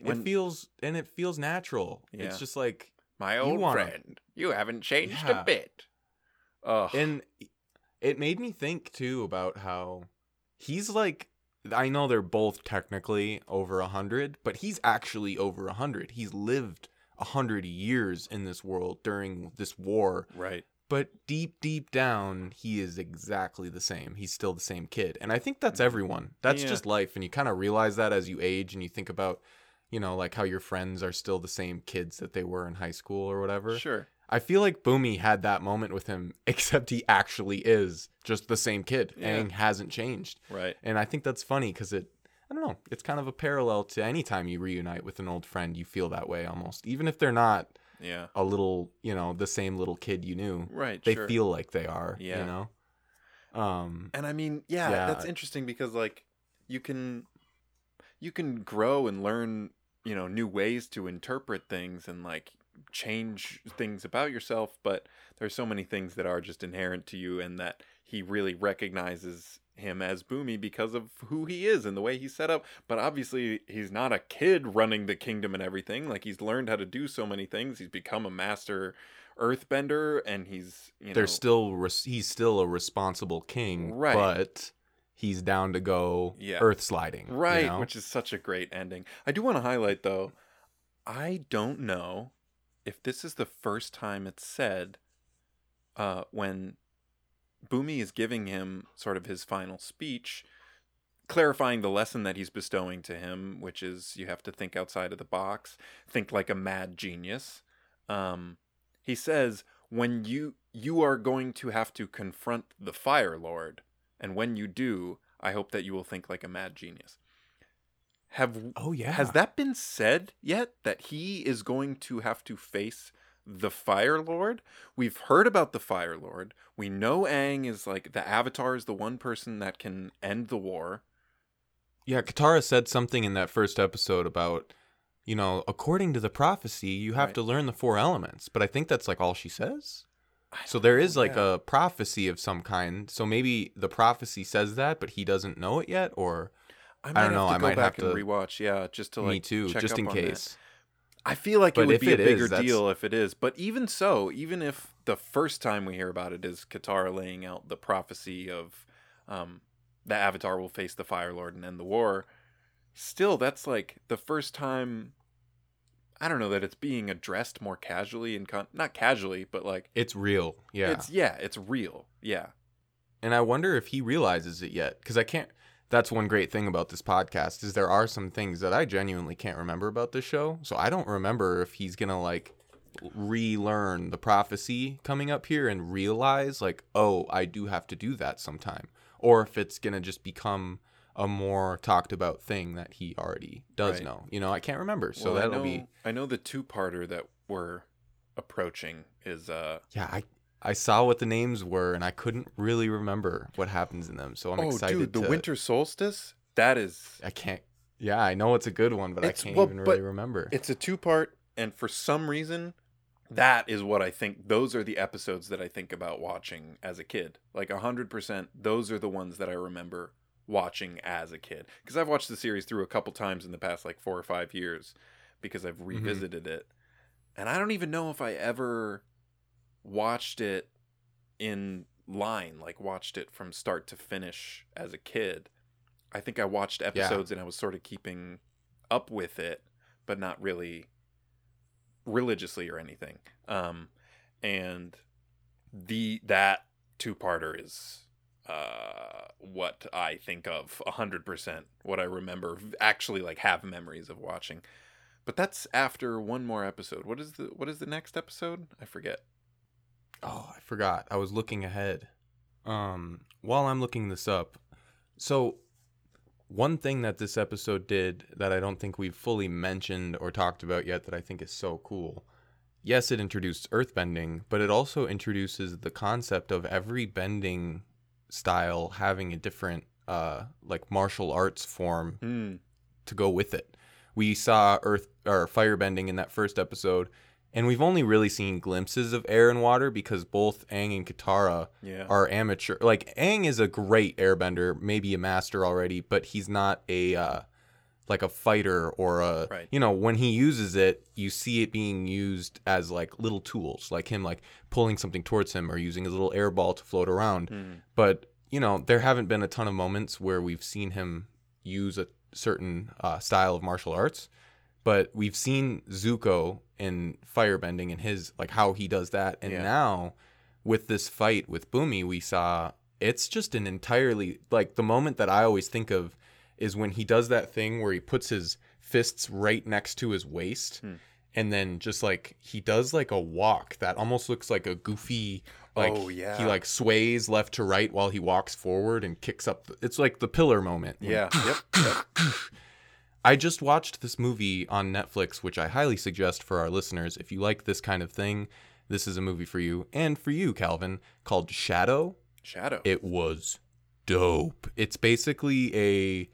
When- it feels and it feels natural. Yeah. It's just like My You old wanna- friend, you haven't changed Yeah. a bit. Ugh. and it made me think too about how he's like i know they're both technically over a hundred but he's actually over a hundred he's lived a hundred years in this world during this war right. but deep deep down he is exactly the same he's still the same kid and i think that's Mhm. everyone that's Yeah. just life and you kind of realize that as you age and you think about you know like how your friends are still the same kids that they were in high school or whatever Sure. I feel like Bumi had that moment with him, <laughs> except he actually is just the same kid. Yeah. Aang hasn't changed. Right. And I think that's funny because it, I don't know, it's kind of a parallel to any time you reunite with an old friend, you feel that way almost. Even if they're not Yeah. a little, you know, the same little kid you knew, Right. they sure. feel like they are, Yeah. you know? Um, And I mean, yeah, Yeah. that's interesting because like you can you can grow and learn, you know, new ways to interpret things and like change things about yourself, but there's so many things that are just inherent to you and that he really recognizes him as Bumi because of who he is and the way he's set up. But obviously, he's not a kid running the kingdom and everything. Like he's learned how to do so many things. He's become a master earthbender and he's, you know, there's still, res- he's still a responsible king, Right. but he's down to go Yeah. earth sliding. you Right, know? which is such a great ending. I do want to highlight though, I don't know if this is the first time it's said uh, when Bumi is giving him sort of his final speech, clarifying the lesson that he's bestowing to him, which is you have to think outside of the box, think like a mad genius. Um, he says, when you you are going to have to confront the Fire Lord, and when you do, I hope that you will think like a mad genius. Have oh, yeah. has that been said yet that he is going to have to face the Fire Lord? We've heard about the Fire Lord. We know Aang is like the Avatar is the one person that can end the war. Yeah, Katara said something in that first episode about, you know, according to the prophecy, you have Right. to learn the four elements. But I think that's like all she says. So there is like yeah. a prophecy of some kind. So maybe the prophecy says that, but he doesn't know it yet, or I, don't know, I go might back have and to- rewatch. Yeah, just to like me too, just in case. that. I feel like But it would be a bigger that's- deal if it is. But even so, even if the first time we hear about it is Katara laying out the prophecy of um, the Avatar will face the Fire Lord and end the war, still, that's like the first time. I don't know that it's being addressed more casually and con- not casually, but like It's real. Yeah. it's yeah, it's real. Yeah, and I wonder if he realizes it yet because I can't. That's one great thing about this podcast is there are some things that I genuinely can't remember about this show. So I don't remember if he's gonna like relearn the prophecy coming up here and realize like, oh, I do have to do that sometime, or if it's gonna just become a more talked about thing that he already does Right. know. You know, I can't remember. So Well, that'll know, be I know the two parter that we're approaching is uh yeah. I I saw what the names were and I couldn't really remember what happens in them. So I'm oh, excited oh, excited dude, the to winter solstice. That is. I can't Yeah, I know it's a good one, but I can't well, even really remember. It's a two part, and for some reason, that is what I think. Those are the episodes that I think about watching as a kid. Like hundred percent, those are the ones that I remember watching as a kid. Because I've watched the series through a couple times in the past like four or five years, because I've mm-hmm. revisited it, and I don't even know if I ever watched it in line, like watched it from start to finish as a kid. I think I watched episodes and I was sort of keeping up with it, but not really religiously or anything. Um, and the that two parter is uh what I think of a hundred percent what I remember actually like have memories of watching. But that's after one more episode. What is the what is the next episode? I forget. Oh, I forgot. I was looking ahead. Um, while I'm looking this up, so one thing that this episode did that I don't think we've fully mentioned or talked about yet that I think is so cool. Yes, it introduced earthbending, but it also introduces the concept of every bending style having a different uh like martial arts form Hmm. to go with it. We saw earth or firebending in that first episode, and we've only really seen glimpses of air and water because both Aang and Katara Yeah. are amateur. Like Aang is a great airbender, maybe a master already, but he's not a uh, like a fighter or a Right. you know when he uses it, you see it being used as like little tools, like him like pulling something towards him or using his little air ball to float around. Hmm. But you know there haven't been a ton of moments where we've seen him use a certain uh, style of martial arts. But we've seen Zuko in firebending and his like how he does that, and Yeah. now with this fight with Bumi, we saw it's just an entirely like the moment that I always think of is when he does that thing where he puts his fists right next to his waist Hmm. and then just like he does like a walk that almost looks like a goofy like Oh, yeah. he like sways left to right while he walks forward and kicks up the, it's like the pillar moment Yeah. yep. Yep. <laughs> I just watched this movie on Netflix, which I highly suggest for our listeners. If you like this kind of thing, this is a movie for you. And for you, Calvin, called Shadow. Shadow. It was dope. It's basically a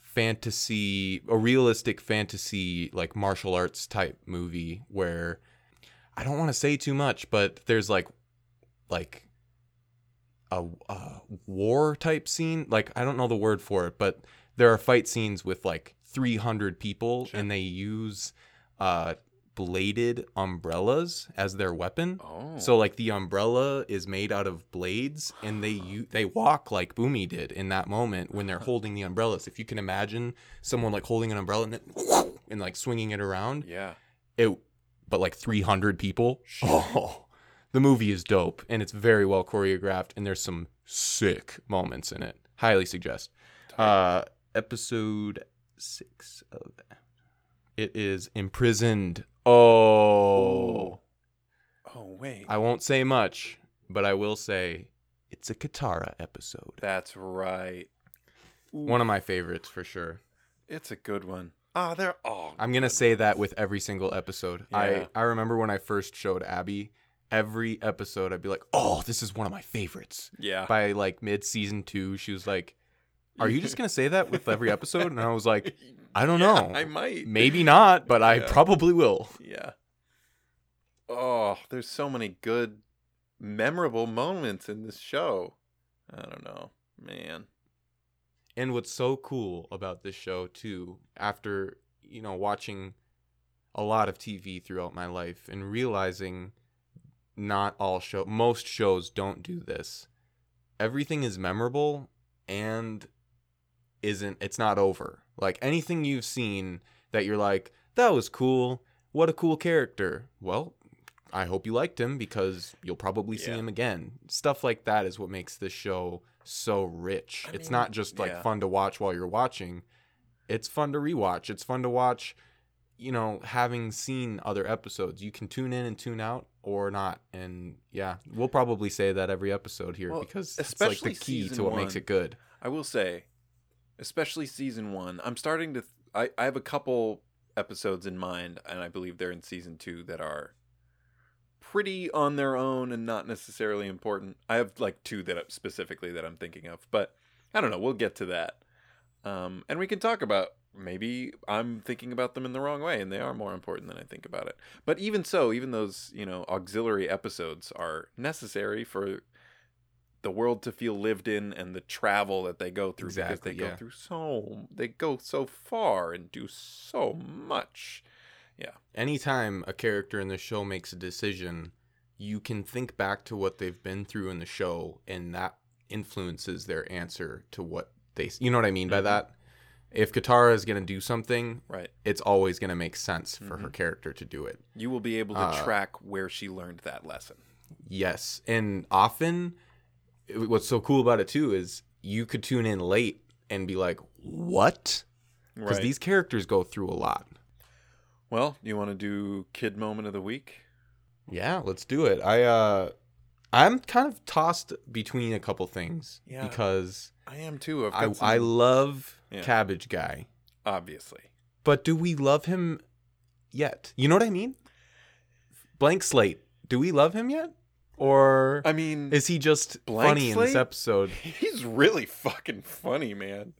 fantasy, a realistic fantasy, like martial arts type movie where I don't want to say too much, but there's like, like, a, a war type scene. Like I don't know the word for it, but there are fight scenes with like 300 people, Sure. and they use uh, bladed umbrellas as their weapon. oh. So like the umbrella is made out of blades, and they u- they walk like Bumi did in that moment when they're <laughs> holding the umbrellas. If you can imagine someone like holding an umbrella and then <laughs> and like swinging it around, yeah. it but like 300 people. Oh, <laughs> the movie is dope and it's very well choreographed and there's some sick moments in it. Highly suggest. Uh, episode six of it is imprisoned. Oh, Oh wait. I won't say much, but I will say it's a Katara episode. That's right. One of my favorites for sure. It's a good one. Ah, they're all. I'm gonna say that with every single episode. Yeah. I I remember when I first showed Abby every episode, I'd be like, "Oh, this is one of my favorites." Yeah. By like mid season two, she was like, "Are you just <laughs> gonna say that with every episode?" And I was like, <laughs> "I don't Yeah, know. I might. Maybe not, but I Yeah. probably will." Yeah. Oh, there's so many good, memorable moments in this show. I don't know, man. And what's so cool about this show too, after you know watching a lot of TV throughout my life and realizing not all show most shows don't do this. Everything is memorable and isn't it's not over. Like anything you've seen that you're like, that was cool. What a cool character. Well, I hope you liked him because you'll probably see Yeah. him again. Stuff like that is what makes this show so rich. I it's mean, not just like yeah. fun to watch while you're watching. It's fun to rewatch. It's fun to watch, you know, having seen other episodes. You can tune in and tune out or not. And yeah, we'll probably say that every episode here Well, because it's like especially the key to what makes it good. I will say, especially season one, I'm starting to. Th- I I have a couple episodes in mind, and I believe they're in season two that are pretty on their own and not necessarily important. I have like two that specifically that I'm thinking of, but I don't know. We'll get to that, um, and we can talk about maybe I'm thinking about them in the wrong way, and they are more important than I think about it. But even so, even those you know auxiliary episodes are necessary for the world to feel lived in and the travel that they go through because Exactly, they go through so they go so far and do so much. Yeah. Anytime a character in the show makes a decision, you can think back to what they've been through in the show, and that influences their answer to what they. You know what I mean by Mhm. that? If Katara is gonna do something, Right. it's always gonna make sense for her Mhm. character to do it. You will be able to Uh, track where she learned that lesson. Yes, and often, what's so cool about it too is you could tune in late and be like, "What?" Because Right. these characters go through a lot. well, you want to do kid moment of the week? Yeah, let's do it. I uh I'm kind of tossed between a couple things Yeah. because I am too. I some, I love Yeah. Cabbage Guy, obviously. but do we love him yet? You know what I mean? Blank slate. Do we love him yet? Or I mean, is he just Blank funny in this episode? <laughs> he's really fucking funny, man.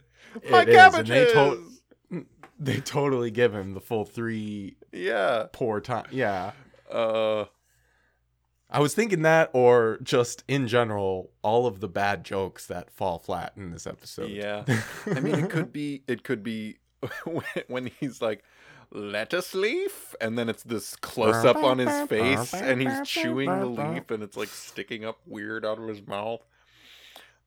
It My is, and they to- <laughs> they totally give him the full three yeah. poor time. Yeah. Uh. I was thinking that, or just in general, all of the bad jokes that fall flat in this episode. Yeah. <laughs> I mean, it could be. It could be when, when he's like lettuce leaf, and then it's this close up on his face, and he's chewing the leaf, and it's like sticking up weird out of his mouth.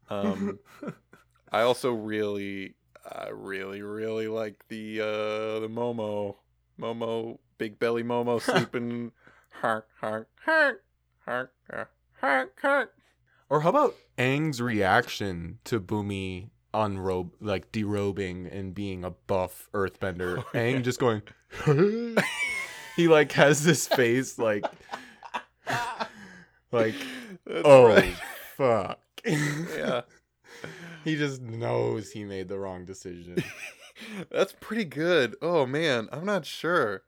Um, <laughs> I also really, I really, really like the uh the Momo, Momo, big belly Momo <laughs> sleeping, hark, hark, hark, hark, hark, hark. Or how about Aang's reaction to Bumi unrobe, like derobing and being a buff Earthbender? <laughs> Oh, Aang yeah. just going. <laughs> <laughs> he like has this face like, like That's oh right. fuck. yeah. he just knows he made the wrong decision. That's pretty good. Oh man, I'm not sure.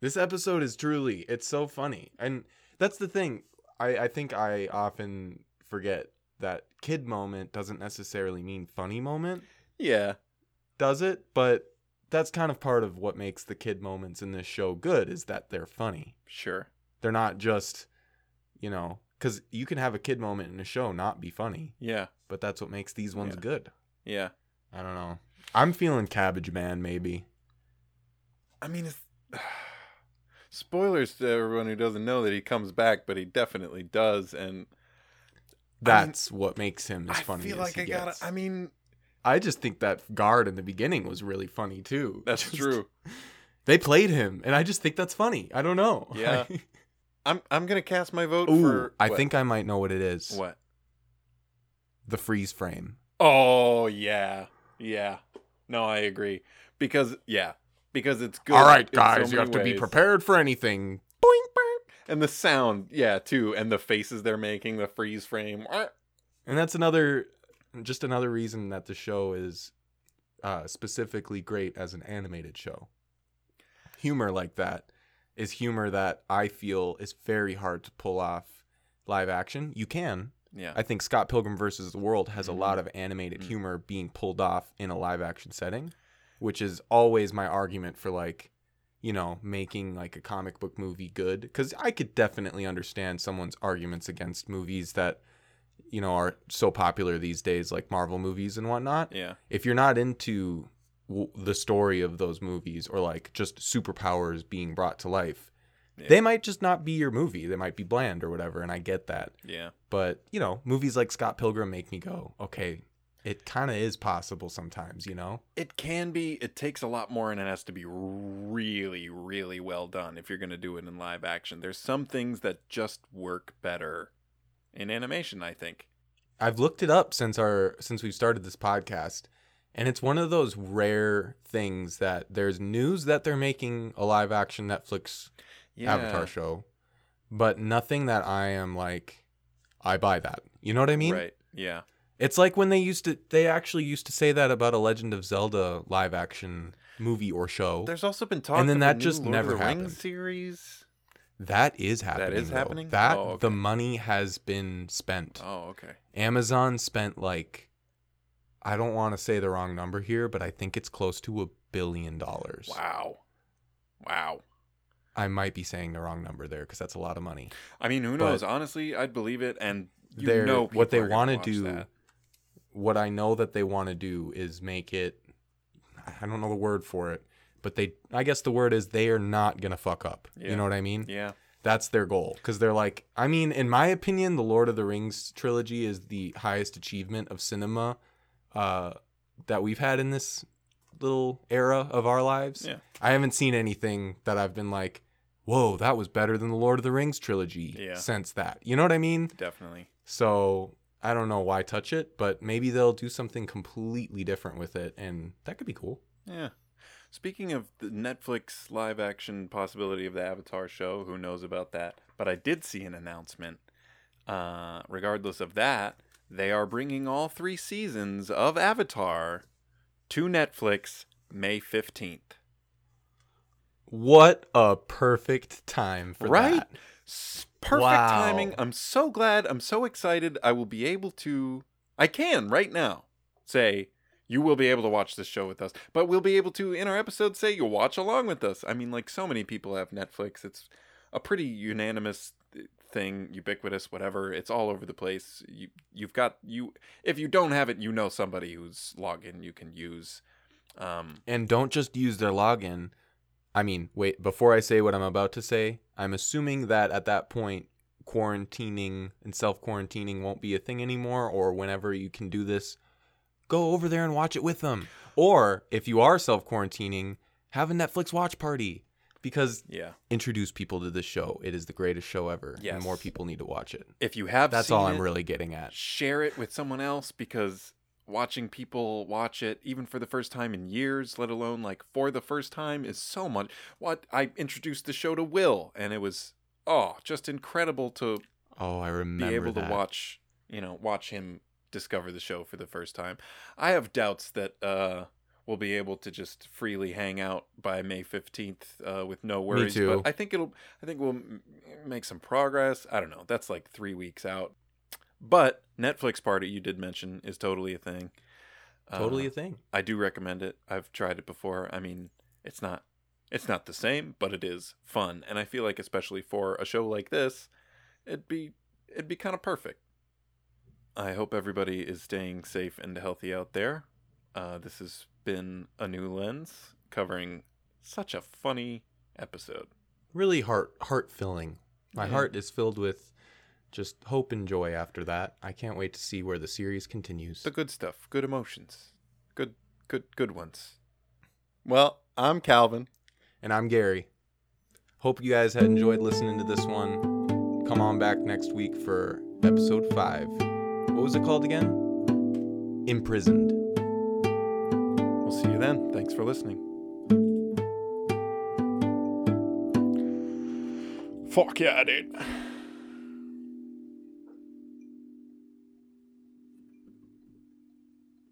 This episode is truly it's so funny. And that's the thing. I, I think I often forget that kid moment doesn't necessarily mean funny moment, Yeah. does it? But that's kind of part of what makes the kid moments in this show good is that they're funny. Sure. They're not just, you know, because you can have a kid moment in a show not be funny, Yeah. but that's what makes these ones Yeah. good. Yeah. I don't know. I'm feeling Cabbage Man, maybe. I mean, it's... <sighs> spoilers to everyone who doesn't know that he comes back, but he definitely does. And That's what makes him as I funny feel as like he I gotta. gets. I mean, I just think that guard in the beginning was really funny too. that's <laughs> Just- true. They played him, and I just think that's funny. I don't know. <laughs> Yeah. I'm I'm gonna cast my vote Ooh, for. I what? think I might know what it is. What? The freeze frame. Oh yeah, yeah. No, I agree because yeah, because it's good. All right, in so guys, you many have to be prepared for anything. And the sound, yeah, too, and the faces they're making, the freeze frame. And that's another, just another reason that the show is uh, specifically great as an animated show. Humor like that is humor that I feel is very hard to pull off live action. You can. Yeah, I think Scott Pilgrim versus the World has Mhm. a lot of animated Mhm. humor being pulled off in a live action setting, which is always my argument for like, you know, making like a comic book movie good. Because I could definitely understand someone's arguments against movies that, you know, are so popular these days, like Marvel movies and whatnot. yeah, If you're not into w- the story of those movies or like just superpowers being brought to life, Yeah. they might just not be your movie. They might be bland or whatever. And I get that. yeah. But, you know, movies like Scott Pilgrim make me go, okay, it kind of is possible sometimes, you know? It can be. It takes a lot more, and it has to be really, really well done if you're gonna do it in live action. There's some things that just work better in animation. I think. I've looked it up since our since we've started this podcast, and it's one of those rare things that there's news that they're making a live action Netflix Yeah. Avatar show, but nothing that I am like I buy that. You know what I mean? right. Yeah. It's like when they used to they actually used to say that about a Legend of Zelda live action movie or show. There's also been talk. and then of that just Lord never happened. series. That is happening. is though. happening? That Oh, okay. the money has been spent. Oh, okay. Amazon spent like I don't want to say the wrong number here, but I think it's close to a billion dollars. Wow. Wow. I might be saying the wrong number there because that's a lot of money. I mean, who But- knows? Honestly, I'd believe it. And you know, what they want gonna do. that. What I know that they want to do is make it. I don't know the word for it, but they. I guess the word is they are not gonna fuck up. Yeah. You know what I mean? Yeah. That's their goal because they're like. I mean, in my opinion, the Lord of the Rings trilogy is the highest achievement of cinema uh, that we've had in this little era of our lives. Yeah. I haven't seen anything that I've been like, whoa, that was better than the Lord of the Rings trilogy Yeah. since that. You know what I mean? Definitely. So I don't know why touch it, but maybe they'll do something completely different with it, and that could be cool. Yeah. Speaking of the Netflix live action possibility of the Avatar show, who knows about that? But I did see an announcement. Uh, regardless of that, they are bringing all three seasons of Avatar to Netflix May 15th. What a perfect time for Right? that. S- Perfect Wow. timing. I'm so glad. I'm so excited. I will be able to. I can right now say you will be able to watch this show with us, but we'll be able to in our episode say you'll watch along with us. I mean, like so many people have Netflix. It's a pretty unanimous thing, ubiquitous, whatever. It's all over the place. You you've got you. If you don't have it, you know somebody whose login you can use. Um, And don't just use their login. I mean, wait, before I say what I'm about to say, I'm assuming that at that point, quarantining and self quarantining won't be a thing anymore, or whenever you can do this, go over there and watch it with them. Or if you are self quarantining, have a Netflix watch party because yeah. introduce people to this show. It is the greatest show ever, Yes. and more people need to watch it. If you have, That's seen all I'm really getting at. share it with someone else because watching people watch it even for the first time in years let alone like for the first time is so much. What i introduced the show to will and it was oh just incredible to Oh, I remember be able that. to watch you know watch him discover the show for the first time. I have doubts that uh we'll be able to just freely hang out by may 15th uh, with no worries Me too. but i think it'll i think we'll make some progress. I don't know. That's like three weeks out but netflix party you did mention is totally a thing. Totally Uh, a thing. i do recommend it. I've tried it before. I mean it's not it's not the same but it is fun. And i feel like especially for a show like this it'd be it'd be kind of perfect. I hope everybody is staying safe and healthy out there. Uh, this has been a new lens covering such a funny episode. Really heart heart filling. My Yeah. heart is filled with just hope and joy after that. I can't wait to see where the series continues. the good stuff good emotions good good good ones well i'm calvin And I'm Gary. Hope you guys had enjoyed listening to this one. Come on back next week for episode 5. What was it called again? Imprisoned. we'll see you then thanks for listening fuck yeah dude